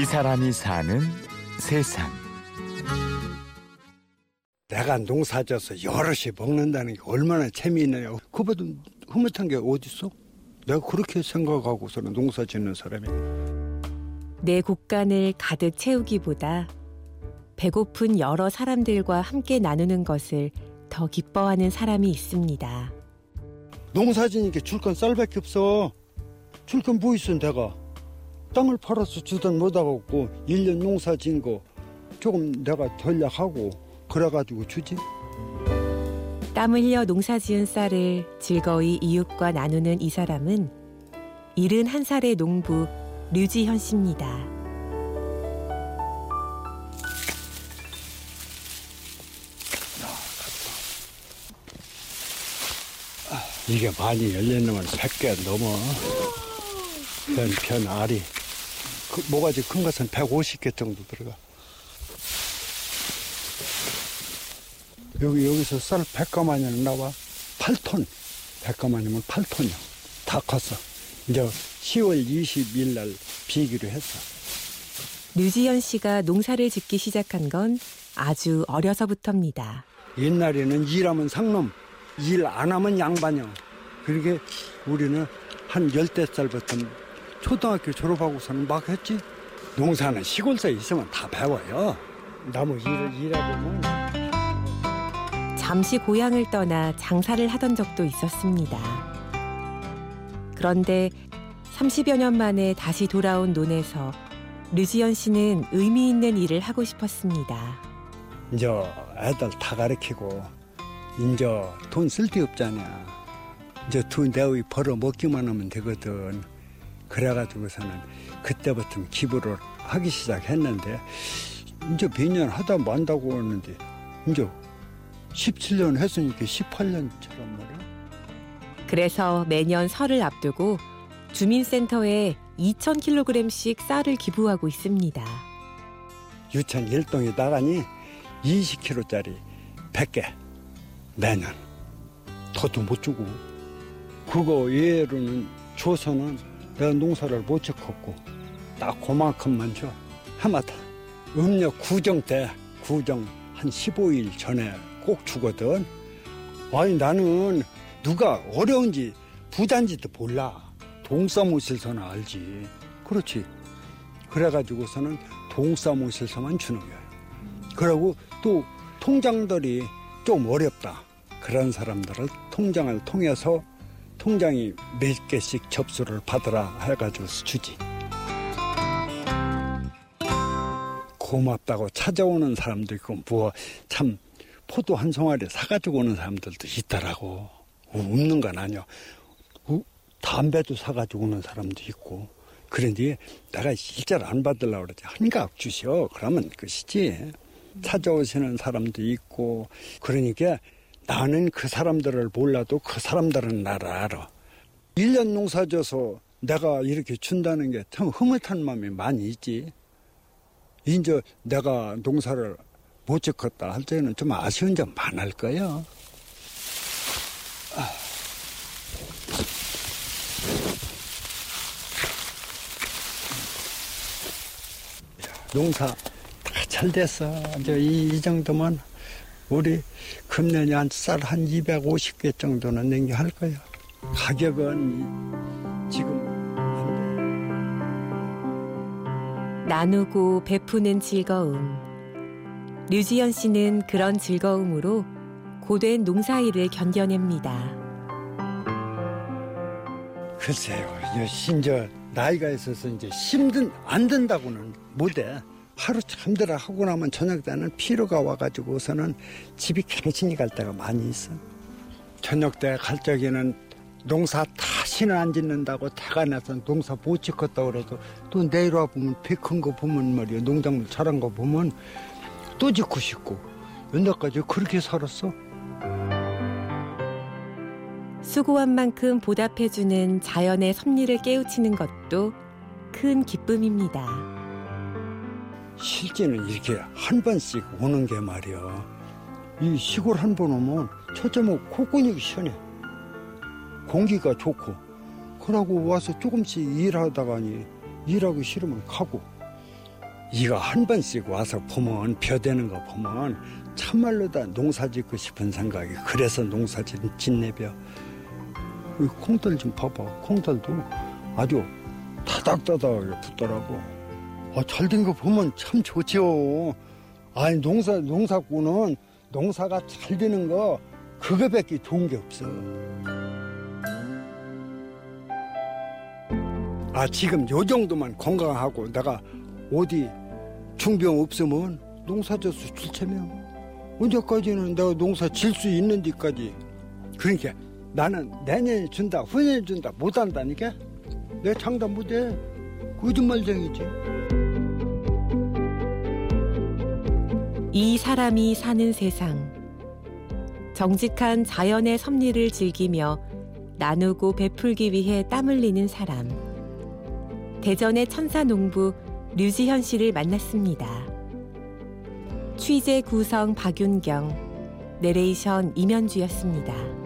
이 사람이 사는 세상. 내가 농사져서 여럿이 먹는다는 게 얼마나 재미있느냐. 그보다 흐뭇한 게 어딨어? 내가 그렇게 생각하고서는 농사 짓는 사람이. 내 곳간을 가득 채우기보다 배고픈 여러 사람들과 함께 나누는 것을 더 기뻐하는 사람이 있습니다. 농사 지니까 줄건 쌀밖에 없어. 줄건뭐 있어 내가. 땅을 팔아서 주던 못하고 1년 농사 지은 거 조금 내가 전략하고 그래가지고 주지. 땀을 흘려 농사 지은 쌀을 즐거이 이웃과 나누는 이 사람은 71살의 농부 류지현 씨입니다. 이게 많이 열려놓으면 100개 넘어. 편, 편, 알이. 그 모가지 큰 것은 150개 정도 들어가. 여기, 여기서 쌀 100가마니는 나와. 8톤. 100가마니면 8톤이야. 다 컸어. 이제 10월 20일 날 비기로 했어. 류지현 씨가 농사를 짓기 시작한 건 아주 어려서부터입니다. 옛날에는 일하면 상놈, 일 안 하면 양반형. 그러게 우리는 한 열댓 살부터 초등학교 졸업하고서는 막 했지. 농사는 시골서에 있으면 다 배워요. 나무 일을 일해보면 잠시 고향을 떠나 장사를 하던 적도 있었습니다. 그런데 30여 년 만에 다시 돌아온 논에서 류지연 씨는 의미 있는 일을 하고 싶었습니다. 이제 애들 다 가르치고 이제 돈 쓸데 없잖아. 이제 돈 내위 벌어 먹기만 하면 되거든. 그래가지고서는 그때부터 기부를 하기 시작했는데 이제 몇 년 하다 만다고 하는데 이제 17년 했으니까 18년처럼 말이야. 그래서 매년 설을 앞두고 주민센터에 2,000kg씩 쌀을 기부하고 있습니다. 유천 일동에 나가니 20kg짜리 100개 매년 더도 못 주고 그거 예로는 줘서는 내가 농사를 못 짓겠고 딱 그만큼만 줘. 하마다 음력 구정 때 구정 한 15일 전에 꼭 주거든. 아니 나는 누가 어려운지 부단지도 몰라. 동사무실서는 알지. 그렇지. 그래가지고서는 동사무실서만 주는 거야. 그리고 또 통장들이 좀 어렵다. 그런 사람들을 통장을 통해서 통장이 몇 개씩 접수를 받으라 해가지고 주지. 고맙다고 찾아오는 사람도 있고 뭐 참 포도 한 송아리 사가지고 오는 사람들도 있더라고. 없는 건 아니야. 담배도 사가지고 오는 사람도 있고. 그런데 내가 실제로 안 받으려고 그러지. 한갑 주시오. 그러면 끝이지. 찾아오시는 사람도 있고 그러니까 나는 그 사람들을 몰라도 그 사람들은 나를 알아. 1년 농사 져서 내가 이렇게 준다는 게 참 흐뭇한 마음이 많이 있지. 이제 내가 농사를 못 짓겠다 할 때는 좀 아쉬운 점 많을 거야. 아. 농사 다 잘 됐어. 이제 이, 이 정도면 우리 금년에 한 쌀 한 250개 정도는 냉겨할 거야. 가격은 지금 안 나누고 베푸는 즐거움. 류지연 씨는 그런 즐거움으로 고된 농사일을 견뎌냅니다. 돼. 글쎄요. 이제 나이가 있어서 이제 힘든 안 된다고는 못해. 하루 잠들어 하고 나면 저녁 때는 피로가 와가지고서는 집이 갱신이 갈 때가 많이 있어. 저녁 때 갈 적에는 농사 다시는 안 짓는다고 태가 나서 농사 못 짓겠다 그래도 또 내일 와 보면 배 큰 거 보면 말이야 농작물 자란 거 보면 또 짓고 싶고 연날까지 그렇게 살았어. 수고한 만큼 보답해주는 자연의 섭리를 깨우치는 것도 큰 기쁨입니다. 실제는 이렇게 한 번씩 오는 게 말이야. 이 시골 한 번 오면 첫째 뭐 콧근육이 시원해. 공기가 좋고. 그러고 와서 조금씩 일하다가니 일하기 싫으면 가고. 이거 한 번씩 와서 보면 벼대는 거 보면 참말로 다 농사 짓고 싶은 생각이 그래서 농사 짓, 짓네벼 이 콩들 좀 봐봐 콩들도 아주 타닥타닥하게 붙더라고 아, 잘된 거 보면 참 좋지요. 아니 농사 농사꾼은 농사가 잘 되는 거 그거밖에 좋은 게 없어. 아 지금 요 정도만 건강하고 내가 어디 중병 없으면 농사 져서 줄테며 언제까지는 내가 농사 질 수 있는 데까지. 그러니까 나는 내년에 준다 후년에 준다 못한다니까? 내 장담 못해 거짓말쟁이지 이 사람이 사는 세상. 정직한 자연의 섭리를 즐기며 나누고 베풀기 위해 땀 흘리는 사람. 대전의 천사 농부 류지현 씨를 만났습니다. 취재 구성 박윤경, 내레이션 임현주였습니다.